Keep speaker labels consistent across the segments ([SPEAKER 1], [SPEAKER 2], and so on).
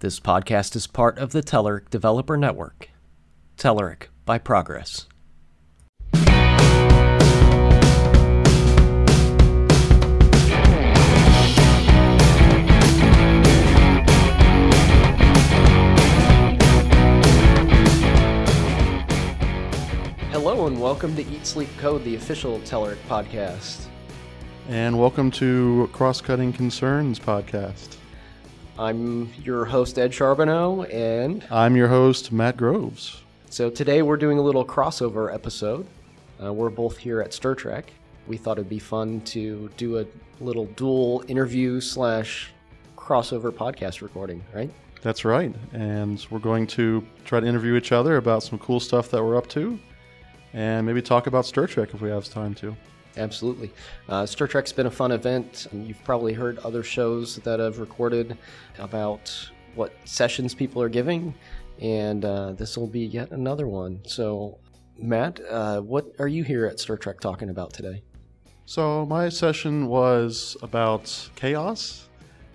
[SPEAKER 1] This podcast is part of the Telerik Developer Network. Telerik by Progress. Hello and welcome to Eat Sleep Code, the official Telerik podcast.
[SPEAKER 2] And welcome to Cross Cutting Concerns podcast.
[SPEAKER 1] I'm your host, Ed Charbeneau, and
[SPEAKER 2] I'm your host, Matt Groves.
[SPEAKER 1] so today we're doing a little crossover episode. Uh, we're both here at Stir Trek. We thought it'd be fun to do a little dual interview slash crossover podcast recording, right?
[SPEAKER 2] That's right. And we're going to try to interview each other about some cool stuff that we're up to and maybe talk about Stir Trek if we have time to.
[SPEAKER 1] Absolutely. Uh, Stir Trek's been a fun event. You've probably heard other shows that have recorded about what sessions people are giving, and uh, this will be yet another one. So, Matt, uh, what are you here at Stir Trek talking about today?
[SPEAKER 2] So, my session was about chaos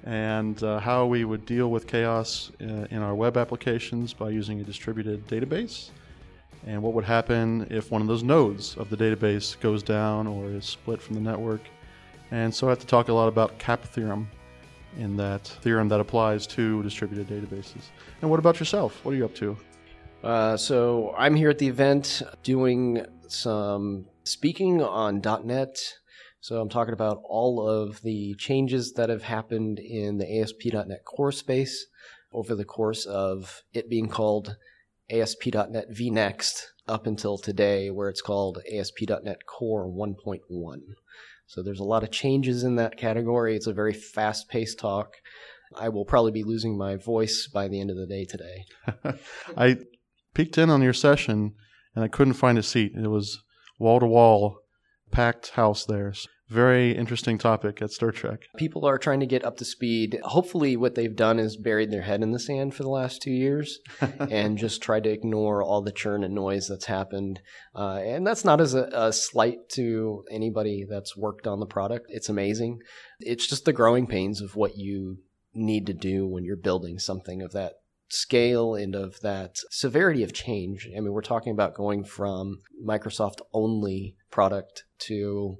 [SPEAKER 2] and uh, how we would deal with chaos uh, in our web applications by using a distributed database. And what would happen if one of those nodes of the database goes down or is split from the network. And so I have to talk a lot about CAP theorem in that theorem that applies to distributed databases. And what about yourself? What are you up to?
[SPEAKER 1] Uh, so, I'm here at the event doing some speaking on .NET. So, I'm talking about all of the changes that have happened in the ASP.NET Core space over the course of it being called ASP.NET vNext up until today, where it's called ASP.NET Core 1.1. So there's a lot of changes in that category. It's a very fast paced talk. I will probably be losing my voice by the end of the day today.
[SPEAKER 2] I peeked in on your session and I couldn't find a seat. It was wall to wall, packed house there. Very interesting topic at Stir Trek.
[SPEAKER 1] People are trying to get up to speed. Hopefully, what they've done is buried their head in the sand for the last two years and just tried to ignore all the churn and noise that's happened. Uh, and that's not as a, a slight to anybody that's worked on the product. It's amazing. It's just the growing pains of what you need to do when you're building something of that scale and of that severity of change. I mean, we're talking about going from Microsoft only product to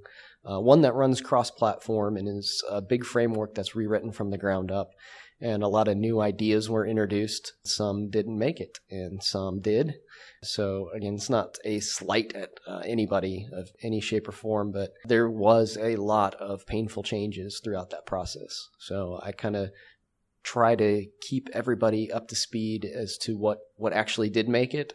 [SPEAKER 1] uh, one that runs cross platform and is a big framework that's rewritten from the ground up. And a lot of new ideas were introduced. Some didn't make it, and some did. So, again, it's not a slight at uh, anybody of any shape or form, but there was a lot of painful changes throughout that process. So, I kind of try to keep everybody up to speed as to what, what actually did make it.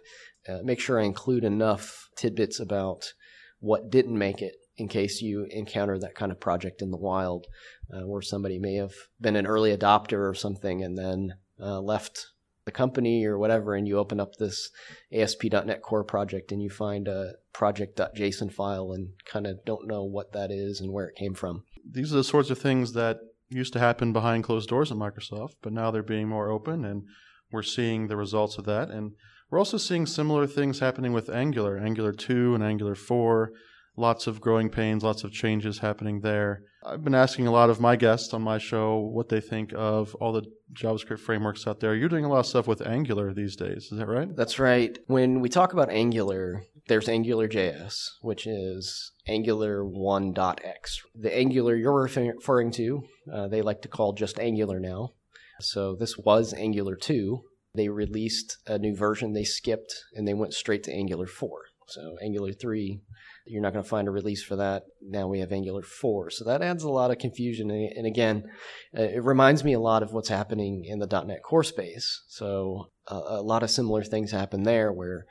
[SPEAKER 1] Uh, make sure I include enough tidbits about what didn't make it in case you encounter that kind of project in the wild uh, where somebody may have been an early adopter or something and then uh, left the company or whatever and you open up this ASP.NET Core project and you find a project.json file and kind of don't know what that is and where it came from.
[SPEAKER 2] These are the sorts of things that used to happen behind closed doors at Microsoft, but now they're being more open and we're seeing the results of that. And we're also seeing similar things happening with Angular, Angular 2 and Angular 4. Lots of growing pains, lots of changes happening there. I've been asking a lot of my guests on my show what they think of all the JavaScript frameworks out there. You're doing a lot of stuff with Angular these days, is that right?
[SPEAKER 1] That's right. When we talk about Angular, there's AngularJS, which is Angular 1.x. The Angular you're referring to, uh, they like to call just Angular now. So this was Angular 2. They released a new version, they skipped, and they went straight to Angular 4. So Angular 3, you're not going to find a release for that. Now we have Angular 4. So that adds a lot of confusion. And again, uh, it reminds me a lot of what's happening in the .NET Core space. So a lot of similar things happen there where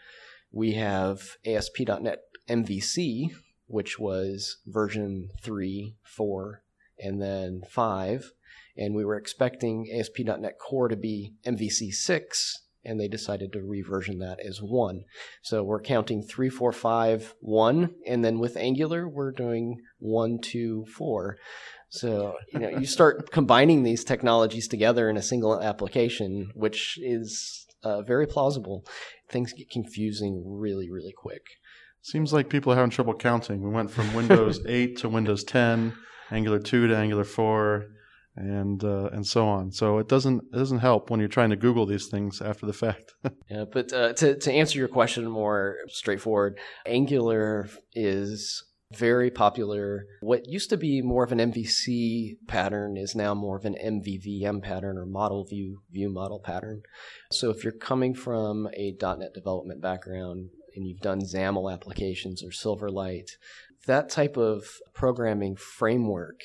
[SPEAKER 1] we have ASP.NET MVC, which was version 3, 4, and then 5. And we were expecting ASP.NET Core to be MVC 6, and they decided to reversion that as 1. So we're counting 3, 4, 5, 1, and then with Angular, we're doing one, two, four. So, you know, you start combining these technologies together in a single application, which is uh, very plausible. Things get confusing really, really quick.
[SPEAKER 2] Seems like people are having trouble counting. We went from Windows 8 to Windows 10, Angular 2 to Angular 4, and uh, and so on. So it doesn't it doesn't help when you're trying to Google these things after the fact.
[SPEAKER 1] yeah, but uh, to to answer your question more straightforward, Angular is very popular. What used to be more of an MVC pattern is now more of an MVVM pattern or model view view model pattern. So if you're coming from a .NET development background and you've done XAML applications or Silverlight, that type of programming framework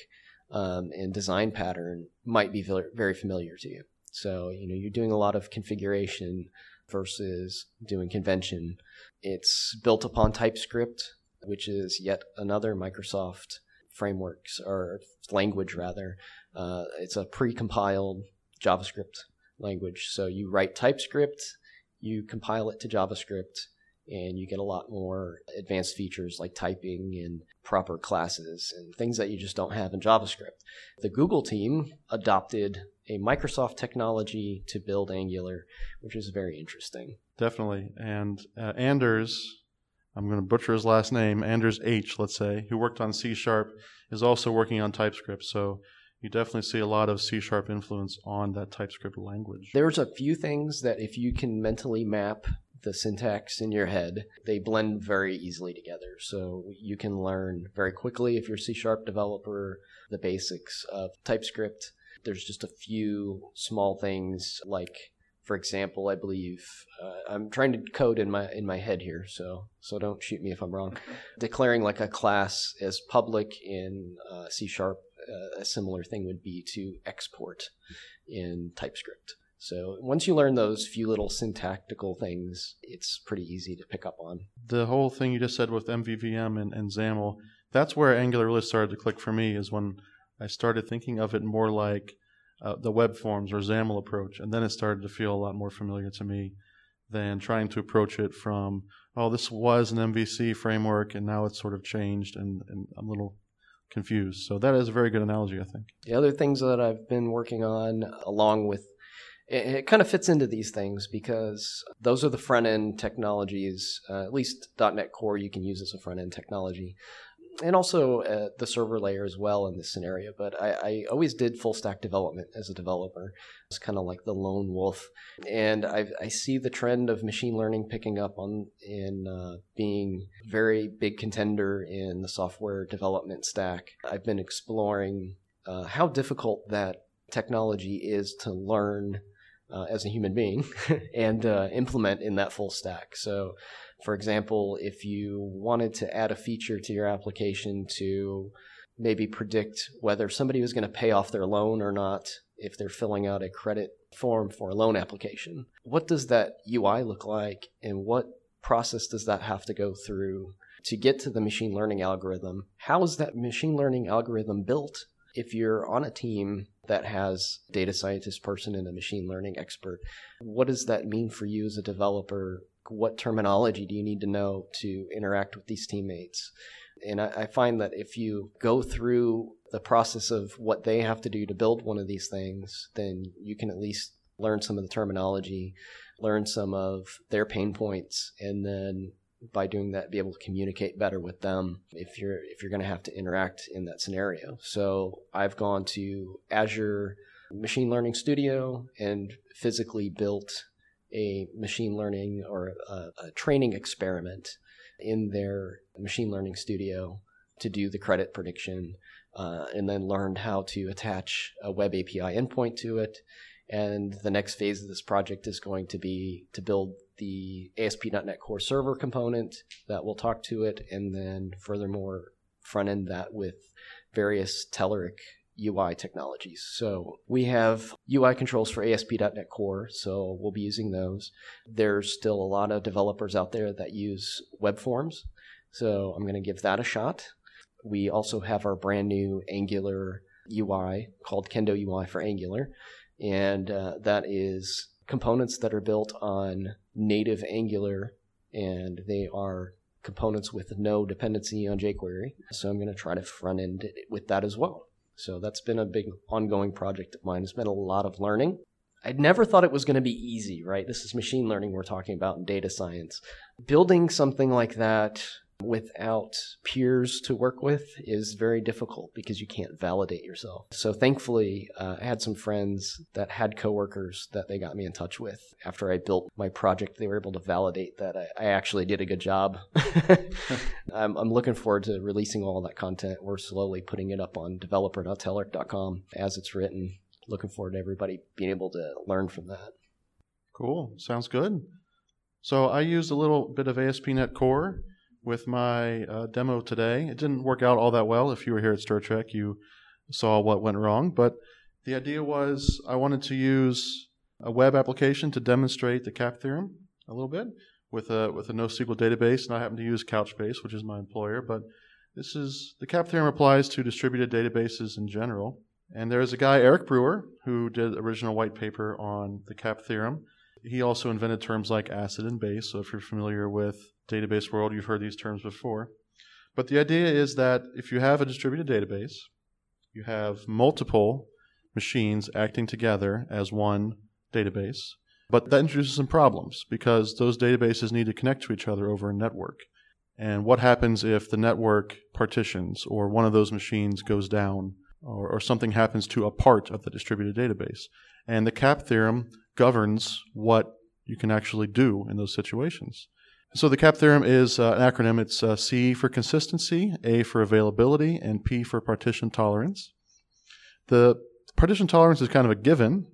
[SPEAKER 1] um, and design pattern might be very familiar to you. So you know you're doing a lot of configuration versus doing convention. It's built upon TypeScript which is yet another Microsoft frameworks or language rather. Uh, it's a pre-compiled JavaScript language. So you write TypeScript, you compile it to JavaScript, and you get a lot more advanced features like typing and proper classes and things that you just don't have in JavaScript. The Google team adopted a Microsoft technology to build Angular, which is very interesting.
[SPEAKER 2] Definitely. And uh, Anders I'm going to butcher his last name, Anders H., let's say, who worked on C Sharp, is also working on TypeScript. So you definitely see a lot of C Sharp influence on that TypeScript language.
[SPEAKER 1] There's a few things that if you can mentally map the syntax in your head, they blend very easily together. So you can learn very quickly if you're a C Sharp developer the basics of TypeScript. There's just a few small things like for example, I believe uh, I'm trying to code in my in my head here, so so don't shoot me if I'm wrong. Declaring like a class as public in uh, C sharp, uh, a similar thing would be to export in TypeScript. So once you learn those few little syntactical things, it's pretty easy to pick up on.
[SPEAKER 2] The whole thing you just said with MVVM and, and XAML, that's where Angular really started to click for me. Is when I started thinking of it more like uh, the web forms or XAML approach, and then it started to feel a lot more familiar to me than trying to approach it from oh this was an MVC framework and now it's sort of changed and, and I'm a little confused. So that is a very good analogy, I think.
[SPEAKER 1] The other things that I've been working on along with it, it kind of fits into these things because those are the front end technologies. Uh, at least .NET Core you can use as a front end technology and also uh, the server layer as well in this scenario. But I, I always did full stack development as a developer. It's kind of like the lone wolf, and I, I see the trend of machine learning picking up on in uh, being very big contender in the software development stack. I've been exploring uh, how difficult that technology is to learn uh, as a human being and uh, implement in that full stack. So for example, if you wanted to add a feature to your application to maybe predict whether somebody was going to pay off their loan or not if they're filling out a credit form for a loan application, what does that UI look like and what process does that have to go through to get to the machine learning algorithm? How is that machine learning algorithm built? If you're on a team that has data scientist person and a machine learning expert, what does that mean for you as a developer what terminology do you need to know to interact with these teammates? And I, I, find that if you go through the process of what they have to do to build one of these things, then you can at least learn some of the terminology, learn some of their pain points, and then by doing that be able to communicate better with them if you're if you're going to have to interact in that scenario. So I've gone to Azure Machine Learning Studio and physically built a machine learning or a, a training experiment in their machine learning studio to do the credit prediction uh, and then learned how to attach a web API endpoint to it. And the next phase of this project is going to be to build the ASP.NET Core Server component that will talk to it, and then furthermore front end that with various Telerik UI technologies. So we have UI controls for ASP.NET Core, so we'll be using those. There's still a lot of developers out there that use web forms, so I'm going to give that a shot. We also have our brand new Angular UI called Kendo UI for Angular, and uh, that is components that are built on native Angular, and they are components with no dependency on jQuery. So I'm going to try to front end it with that as well. So that's been a big ongoing project of mine. It's been a lot of learning. I'd never thought it was going to be easy, right? This is machine learning we're talking about in data science. Building something like that without peers to work with is very difficult because you can't validate yourself. So thankfully, uh, I had some friends that had coworkers that they got me in touch with. After I built my project, they were able to validate that I, I actually did a good job. I'm, I'm, looking forward to releasing all that content. We're slowly putting it up on developer.telerik.com as it's written. Looking forward to everybody being able to learn from that.
[SPEAKER 2] Cool. Sounds good. So I used a little bit of ASP.NET Core with my uh, demo today. It didn't work out all that well. If you were here at Stir Trek, you saw what went wrong. But the idea was I wanted to use a web application to demonstrate the CAP theorem a little bit with a with a NoSQL database, and I happen to use Couchbase, which is my employer. But this is the CAP theorem applies to distributed databases in general. And there's a guy, Eric Brewer, who did the original white paper on the CAP theorem. He also invented terms like acid and base. So if you're familiar with database world, you've heard these terms before. But the idea is that if you have a distributed database, you have multiple machines acting together as one database. But that introduces some problems because those databases need to connect to each other over a network. And what happens if the network partitions or one of those machines goes down or, or something happens to a part of the distributed database? And the CAP theorem governs what you can actually do in those situations. So the CAP theorem is uh, an acronym. It's uh, C for consistency, A for availability, and P for partition tolerance. The partition tolerance is kind of a given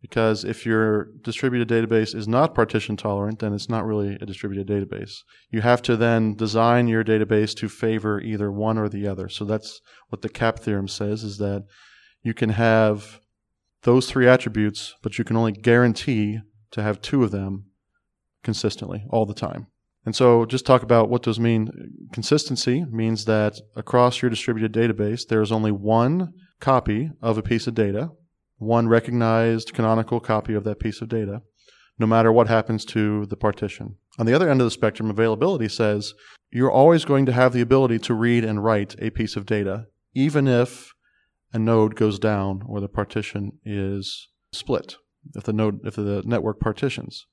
[SPEAKER 2] because if your distributed database is not partition tolerant, then it's not really a distributed database. You have to then design your database to favor either one or the other. So that's what the CAP theorem says is that you can have those three attributes, but you can only guarantee to have two of them consistently all the time. And so just talk about what those mean. Consistency means that across your distributed database, there's only one copy of a piece of data, one recognized canonical copy of that piece of data, no matter what happens to the partition. On the other end of the spectrum, availability says you're always going to have the ability to read and write a piece of data, even if a node goes down or the partition is split, if the node, if the network partitions.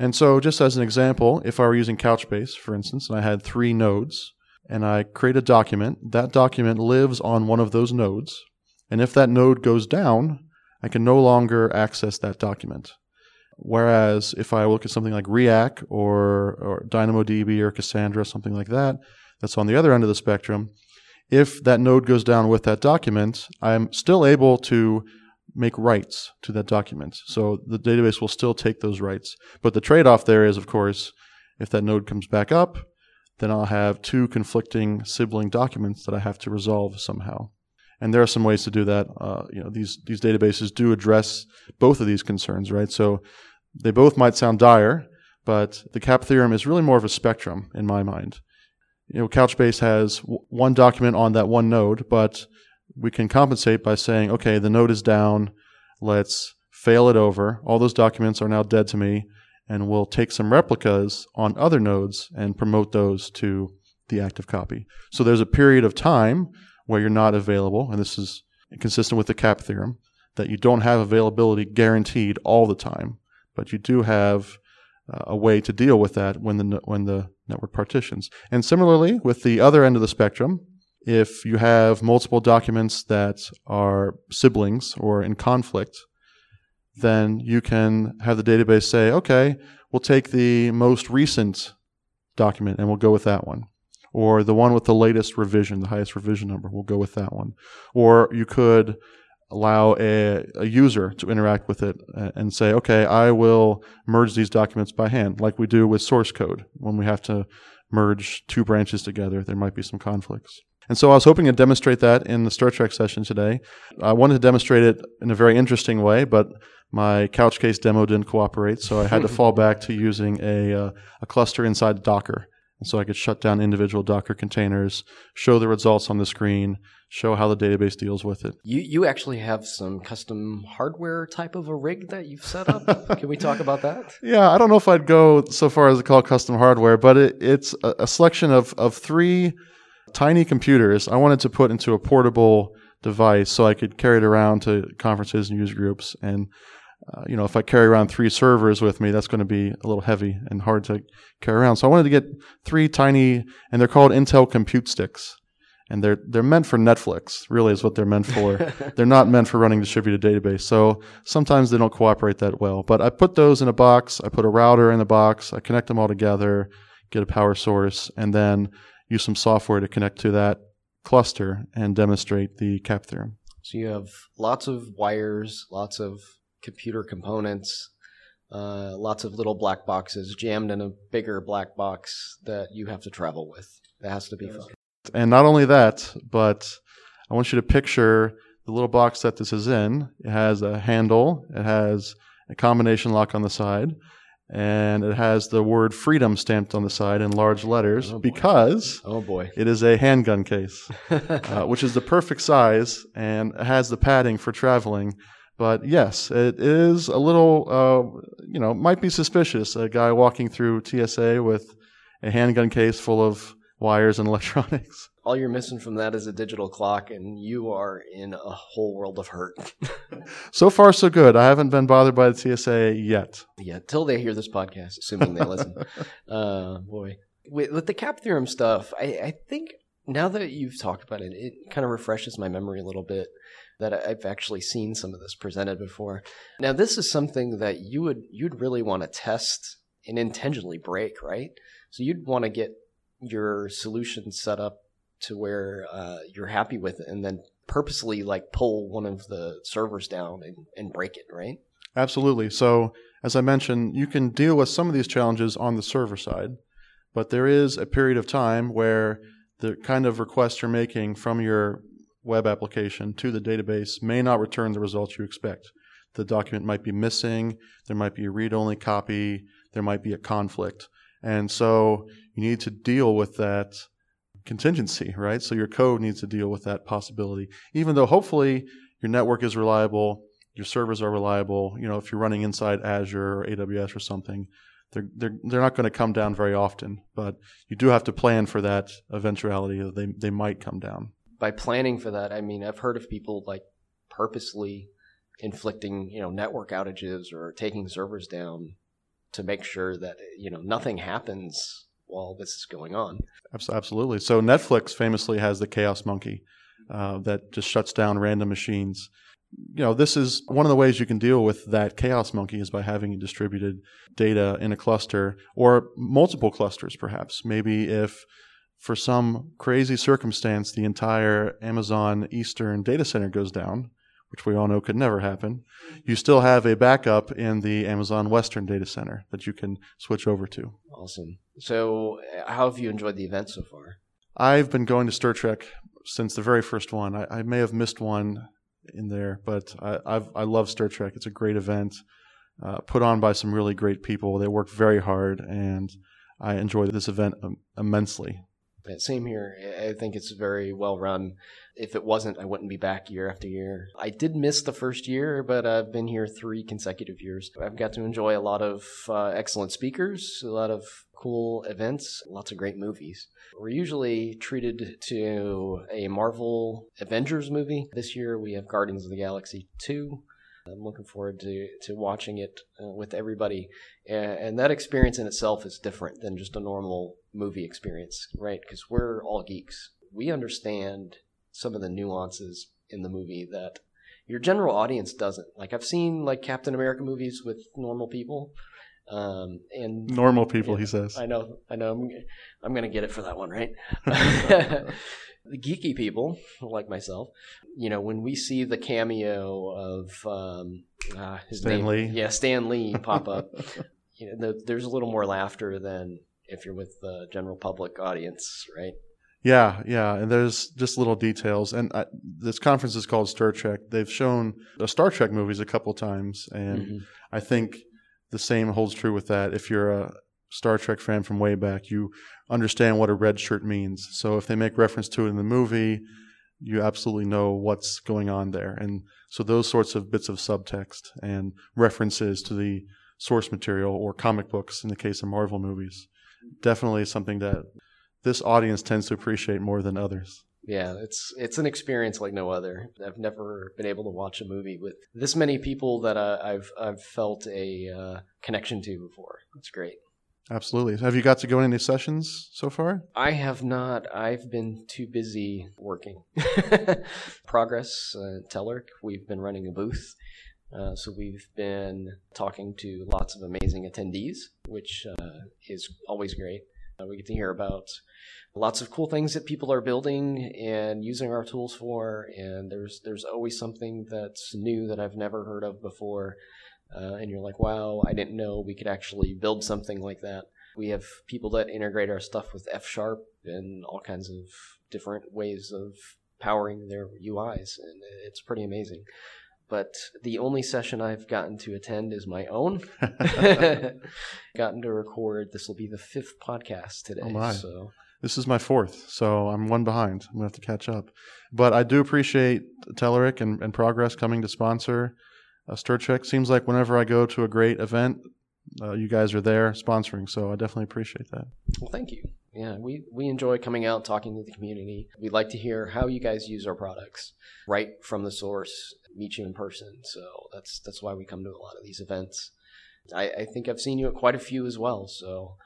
[SPEAKER 2] And so, just as an example, if I were using Couchbase, for instance, and I had three nodes, and I create a document, that document lives on one of those nodes. And if that node goes down, I can no longer access that document. Whereas if I look at something like Riak or, or DynamoDB or Cassandra, something like that, that's on the other end of the spectrum, if that node goes down with that document, I'm still able to make writes to that document. So the database will still take those writes. But the trade off there is, of course, if that node comes back up, then I'll have two conflicting sibling documents that I have to resolve somehow. And there are some ways to do that. Uh, you know, these these databases do address both of these concerns, right? So they both might sound dire, but the CAP theorem is really more of a spectrum in my mind. You know, Couchbase has w- one document on that one node, but we can compensate by saying, okay, the node is down. Let's fail it over. All those documents are now dead to me, and we'll take some replicas on other nodes and promote those to the active copy. So there's a period of time where you're not available, and this is consistent with the CAP theorem, that you don't have availability guaranteed all the time, but you do have uh, a way to deal with that when the when the network partitions. And similarly, with the other end of the spectrum, if you have multiple documents that are siblings or in conflict, then you can have the database say, okay, we'll take the most recent document and we'll go with that one. Or the one with the latest revision, the highest revision number, we'll go with that one. Or you could allow a, a user to interact with it and say, okay, I will merge these documents by hand, like we do with source code. When we have to merge two branches together, there might be some conflicts. And so I was hoping to demonstrate that in the Stir Trek session today. I wanted to demonstrate it in a very interesting way, but my couch case demo didn't cooperate, so I had to fall back to using a, uh, a cluster inside Docker. And so I could shut down individual Docker containers, show the results on the screen, show how the database deals with it.
[SPEAKER 1] You you actually have some custom hardware type of a rig that you've set up. Can we talk about that?
[SPEAKER 2] Yeah, I don't know if I'd go so far as to call custom hardware, but it, it's a, a selection of, of three tiny computers I wanted to put into a portable device so I could carry it around to conferences and user groups. And uh, you know, if I carry around three servers with me, that's going to be a little heavy and hard to carry around. So I wanted to get three tiny, and they're called Intel Compute Sticks, and they're they're meant for Netflix. Really, is what they're meant for. they're not meant for running distributed database. So sometimes they don't cooperate that well. But I put those in a box. I put a router in the box. I connect them all together, get a power source, and then use some software to connect to that cluster and demonstrate the CAP theorem.
[SPEAKER 1] So you have lots of wires, lots of computer components, uh, lots of little black boxes jammed in a bigger black box that you have to travel with. That has to be fun.
[SPEAKER 2] And not only that, but I want you to picture the little box that this is in. It has a handle, it has a combination lock on the side, and it has the word freedom stamped on the side in large letters
[SPEAKER 1] Oh,
[SPEAKER 2] because
[SPEAKER 1] Oh boy.
[SPEAKER 2] it is a handgun case, uh, which is the perfect size and has the padding for traveling. But yes, it is a little, uh, you know, might be suspicious. A guy walking through TSA with a handgun case full of wires and electronics.
[SPEAKER 1] All you're missing from that is a digital clock, and you are in a whole world of hurt.
[SPEAKER 2] So far, so good. I haven't been bothered by the TSA yet.
[SPEAKER 1] yeah, till they hear this podcast, assuming they listen. uh, boy, with, with the cap theorem stuff, I, I think now that you've talked about it, it kind of refreshes my memory a little bit that I've actually seen some of this presented before. Now, this is something that you would you'd really want to test and intentionally break, right? So you'd want to get your solution set up to where uh, you're happy with it, and then purposely like pull one of the servers down and, and break it, right?
[SPEAKER 2] Absolutely. So, as I mentioned, you can deal with some of these challenges on the server side, but there is a period of time where the kind of request you're making from your web application to the database may not return the results you expect. The document might be missing, there might be a read only copy, there might be a conflict. And so you need to deal with that contingency, right? So your code needs to deal with that possibility, even though hopefully your network is reliable, your servers are reliable. You know, if you're running inside Azure or AWS or something, they're they're they're not going to come down very often. But you do have to plan for that eventuality that they they might come down.
[SPEAKER 1] by planning for that, I mean, I've heard of people like purposely inflicting, you know, network outages or taking servers down to make sure that, you know, nothing happens while this is going on.
[SPEAKER 2] Absolutely. So Netflix famously has the Chaos Monkey uh, that just shuts down random machines. You know, this is one of the ways you can deal with that Chaos Monkey is by having distributed data in a cluster or multiple clusters, perhaps. Maybe if for some crazy circumstance the entire Amazon Eastern data center goes down, which we all know could never happen, you still have a backup in the Amazon Western data center that you can switch over to.
[SPEAKER 1] Awesome. So, uh, how have you enjoyed the event so far?
[SPEAKER 2] I've been going to Stir Trek since the very first one. I, I may have missed one in there, but I, I've, I love Stir Trek. It's a great event, uh, put on by some really great people. They work very hard, and I enjoy this event immensely.
[SPEAKER 1] Same here. I- I think it's very well run. If it wasn't, I wouldn't be back year after year. I did miss the first year, but I've been here three consecutive years. I've got to enjoy a lot of uh, excellent speakers, a lot of cool events, lots of great movies. We're usually treated to a Marvel Avengers movie. This year we have Guardians of the Galaxy 2. I'm looking forward to, to watching it uh, with everybody. And, and that experience in itself is different than just a normal movie experience, right? Because we're all geeks. We understand some of the nuances in the movie that your general audience doesn't. Like I've seen like Captain America movies with normal people, um, and
[SPEAKER 2] Normal people, he says.
[SPEAKER 1] I know, I know. I'm, I'm going to get it for that one, right? the geeky people like myself, you know, when we see the cameo of um, uh, his
[SPEAKER 2] Stan
[SPEAKER 1] name,
[SPEAKER 2] Lee.
[SPEAKER 1] yeah, Stan Lee pop up, you know, the, there's a little more laughter than if you're with the general public audience, right?
[SPEAKER 2] Yeah, yeah, and there's just little details. And I, this conference is called Stir Trek. They've shown the Star Trek movies a couple times, and
[SPEAKER 1] Mhm.
[SPEAKER 2] I think the same holds true with that. If you're a Star Trek fan from way back, you understand what a red shirt means. So if they make reference to it in the movie, you absolutely know what's going on there. And so those sorts of bits of subtext and references to the source material or comic books in the case of Marvel movies, definitely something that this audience tends to appreciate more than others.
[SPEAKER 1] Yeah, it's it's an experience like no other. I've never been able to watch a movie with this many people that uh, I've I've felt a uh, connection to before. It's great.
[SPEAKER 2] Absolutely. Have you got to go any sessions so far?
[SPEAKER 1] I have not. I've been too busy working. Progress, uh, Telerik, we've been running a booth. Uh, so we've been talking to lots of amazing attendees, which uh, is always great. Uh, we get to hear about lots of cool things that people are building and using our tools for, and there's there's always something that's new that I've never heard of before. Uh, and you're like, wow, I didn't know we could actually build something like that. We have people that integrate our stuff with F Sharp and all kinds of different ways of powering their UIs, and it's pretty amazing. But the only session I've gotten to attend is my own. gotten to record. This will be the fifth podcast today.
[SPEAKER 2] Oh my.
[SPEAKER 1] So
[SPEAKER 2] This is my fourth, so I'm one behind. I'm gonna have to catch up. But I do appreciate Telerik and, and Progress coming to sponsor uh, Stir Trek. Seems like whenever I go to a great event, uh, you guys are there sponsoring. So I definitely appreciate that.
[SPEAKER 1] Well, thank you. Yeah, we, we enjoy coming out, talking to the community. We'd like to hear how you guys use our products right from the source, meet you in person. So that's that's why we come to a lot of these events. I, I think I've seen you at quite a few as well. So,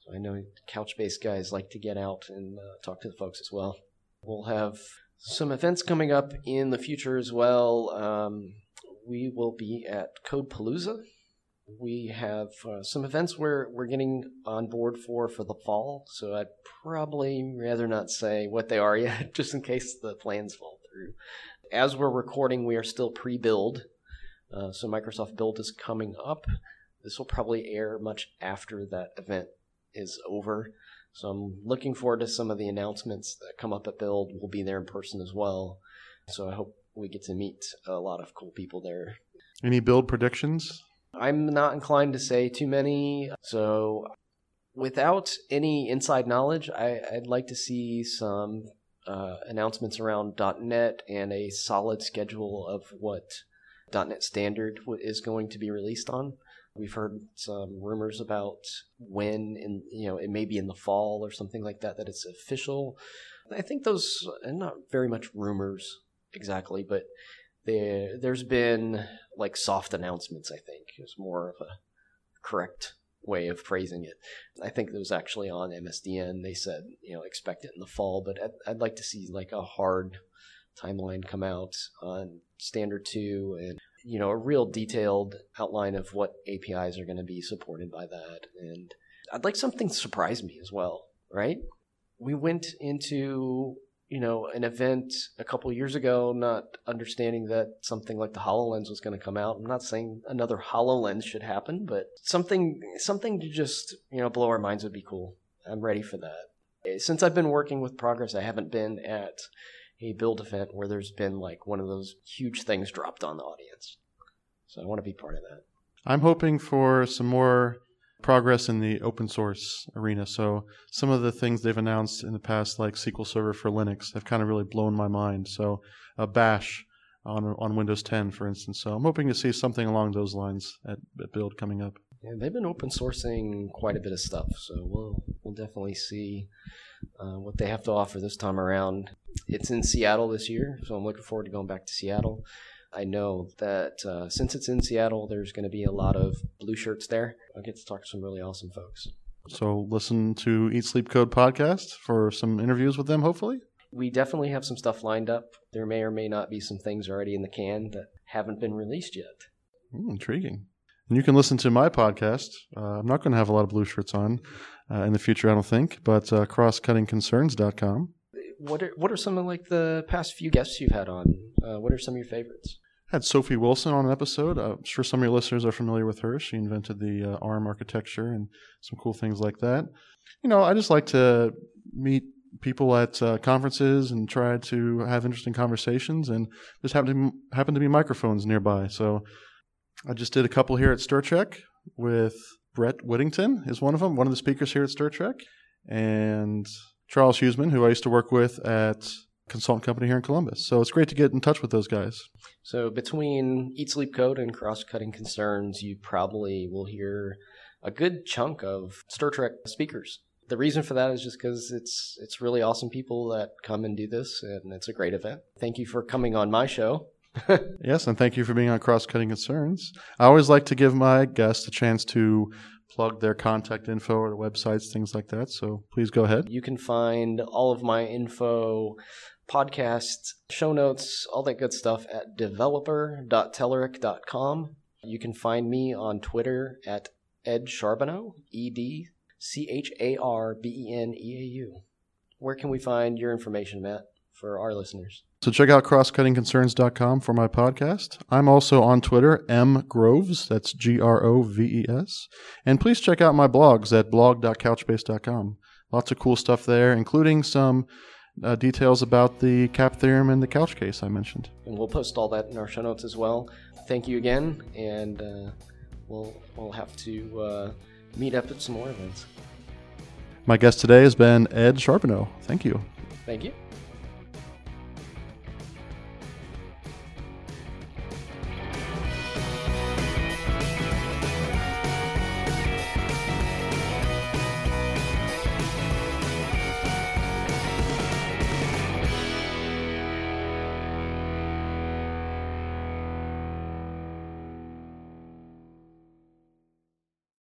[SPEAKER 1] so I know Couchbase guys like to get out and uh, talk to the folks as well. We'll have some events coming up in the future as well. Um, we will be at CodePaLOUsa we have uh, some events where we're getting on board for for the fall. So I'd probably rather not say what they are yet, just in case the plans fall through. As we're recording, we are still pre-build, uh, so Microsoft Build is coming up. This will probably air much after that event is over. So I'm looking forward to some of the announcements that come up at Build. We'll be there in person as well. So I hope we get to meet a lot of cool people there.
[SPEAKER 2] Any build predictions?
[SPEAKER 1] I'm not inclined to say too many. So, without any inside knowledge, I, would like to see some uh, announcements around .NET and a solid schedule of what .NET Standard is going to be released on. We've heard some rumors about when, in you know, it may be in the fall or something like that that it's official. I think those are not very much rumors exactly, but there there's been like soft announcements. I think is more of a correct way of phrasing it. I think it was actually on MSDN. They said you know expect it in the fall, but I'd, I'd like to see like a hard timeline come out on standard two and you know a real detailed outline of what APIs are going to be supported by that and I'd like something to surprise me as well right we went into you know, an event a couple years ago, not understanding that something like the HoloLens was going to come out. I'm not saying another HoloLens should happen, but something something to just, you know, blow our minds would be cool. I'm ready for that. Since I've been working with Progress, I haven't been at a build event where there's been like one of those huge things dropped on the audience. So I want to be part of that.
[SPEAKER 2] I'm hoping for some more progress in the open source arena. So some of the things they've announced in the past, like SQL Server for Linux, have kind of really blown my mind. So uh, Bash on on Windows 10, for instance. So I'm hoping to see something along those lines at, at Build coming up.
[SPEAKER 1] Yeah, they've been open sourcing quite a bit of stuff, so we'll we'll definitely see uh, what they have to offer this time around. It's in Seattle this year, so I'm looking forward to going back to Seattle. I know that uh, since it's in Seattle, there's going to be a lot of blue shirts there. I'll get to talk to some really awesome folks.
[SPEAKER 2] So listen to Eat Sleep Code podcast for some interviews with them, hopefully.
[SPEAKER 1] We definitely have some stuff lined up. There may or may not be some things already in the can that haven't been released yet.
[SPEAKER 2] Ooh, intriguing. And you can listen to my podcast. Uh, I'm not going to have a lot of blue shirts on uh, in the future, I don't think, but uh, crosscuttingconcerns.com.
[SPEAKER 1] What are what are some of like the past few guests you've had on? Uh, what are some of your favorites?
[SPEAKER 2] Had Sophie Wilson on an episode. Uh, I'm sure some of your listeners are familiar with her. She invented the uh, ARM architecture and some cool things like that. You know, I just like to meet people at uh, conferences and try to have interesting conversations. And just happen to happen to be microphones nearby. So I just did a couple here at StirTrek with Brett Whittington is one of them, one of the speakers here at StirTrek, and Charles Huseman, who I used to work with at consultant company here in Columbus. So it's great to get in touch with those guys.
[SPEAKER 1] So between Eat Sleep Code and Cross Cutting Concerns, you probably will hear a good chunk of Stir Trek speakers the reason for that is just because it's it's really awesome people that come and do this, and it's a great event. Thank you for coming on my show.
[SPEAKER 2] yes, and thank you for being on Cross Cutting Concerns. I always like to give my guests a chance to plug their contact info or the websites, things like that. So please go ahead.
[SPEAKER 1] You can find all of my info, podcasts, show notes, all that good stuff at developer.telerik.com. You can find me on Twitter at Ed Charbeneau, E D C H A R B E N E A U. Where can we find your information, Matt, for our listeners?
[SPEAKER 2] So check out crosscuttingconcerns.com for my podcast. I'm also on Twitter, M Groves, that's G R O V E S. And please check out my blogs at blog.couchbase.com. Lots of cool stuff there, including some uh, details about the cap theorem and the couch case I mentioned.
[SPEAKER 1] And we'll post all that in our show notes as well. Thank you again, and uh, we'll we'll have to uh, meet up at some more events.
[SPEAKER 2] My guest today has been Ed Charbeneau. Thank you.
[SPEAKER 1] Thank you.